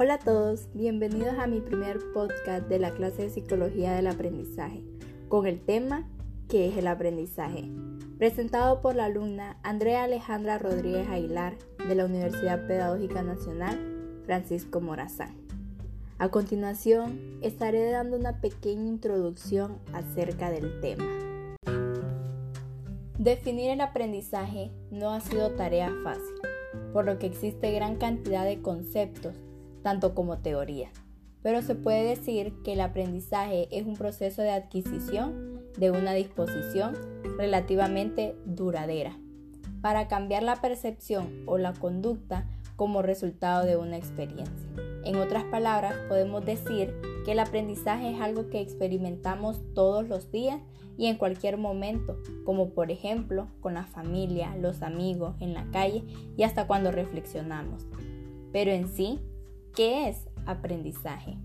Hola a todos, bienvenidos a mi primer podcast de la clase de Psicología del Aprendizaje, con el tema ¿Qué es el aprendizaje? Presentado por la alumna Andrea Alejandra Rodríguez Aguilar de la Universidad Pedagógica Nacional Francisco Morazán. A continuación, estaré dando una pequeña introducción acerca del tema. Definir el aprendizaje no ha sido tarea fácil, por lo que existe gran cantidad de conceptos tanto como teoría. Pero se puede decir que el aprendizaje es un proceso de adquisición de una disposición relativamente duradera para cambiar la percepción o la conducta como resultado de una experiencia. En otras palabras, podemos decir que el aprendizaje es algo que experimentamos todos los días y en cualquier momento, como por ejemplo con la familia, los amigos, en la calle y hasta cuando reflexionamos. Pero en sí, ¿Qué es aprendizaje?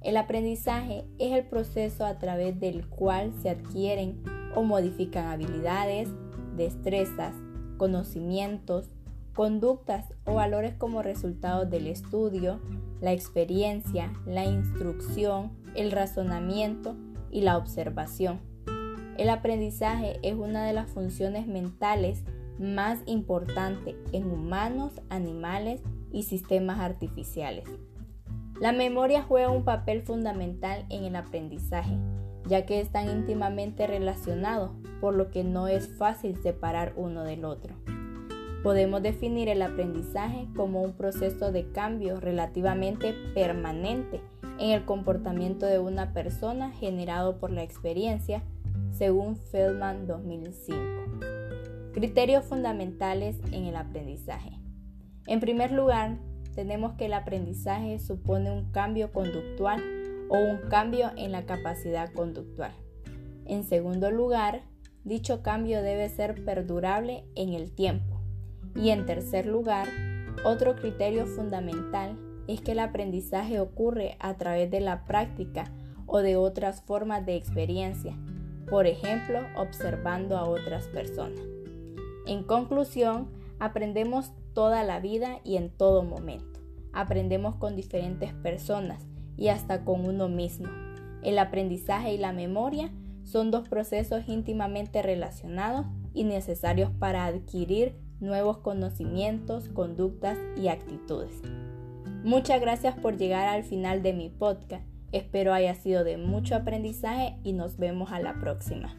El aprendizaje es el proceso a través del cual se adquieren o modifican habilidades, destrezas, conocimientos, conductas o valores como resultado del estudio, la experiencia, la instrucción, el razonamiento y la observación. El aprendizaje es una de las funciones mentales más importantes en humanos, animales y sistemas artificiales. La memoria juega un papel fundamental en el aprendizaje, ya que están íntimamente relacionados, por lo que no es fácil separar uno del otro. Podemos definir el aprendizaje como un proceso de cambio relativamente permanente en el comportamiento de una persona generado por la experiencia, según Feldman 2005. Criterios fundamentales en el aprendizaje. En primer lugar, tenemos que el aprendizaje supone un cambio conductual o un cambio en la capacidad conductual. En segundo lugar, dicho cambio debe ser perdurable en el tiempo. Y en tercer lugar, otro criterio fundamental es que el aprendizaje ocurre a través de la práctica o de otras formas de experiencia, por ejemplo, observando a otras personas. En conclusión, aprendemos toda la vida y en todo momento. Aprendemos con diferentes personas y hasta con uno mismo. El aprendizaje y la memoria son dos procesos íntimamente relacionados y necesarios para adquirir nuevos conocimientos, conductas y actitudes. Muchas gracias por llegar al final de mi podcast. Espero haya sido de mucho aprendizaje y nos vemos a la próxima.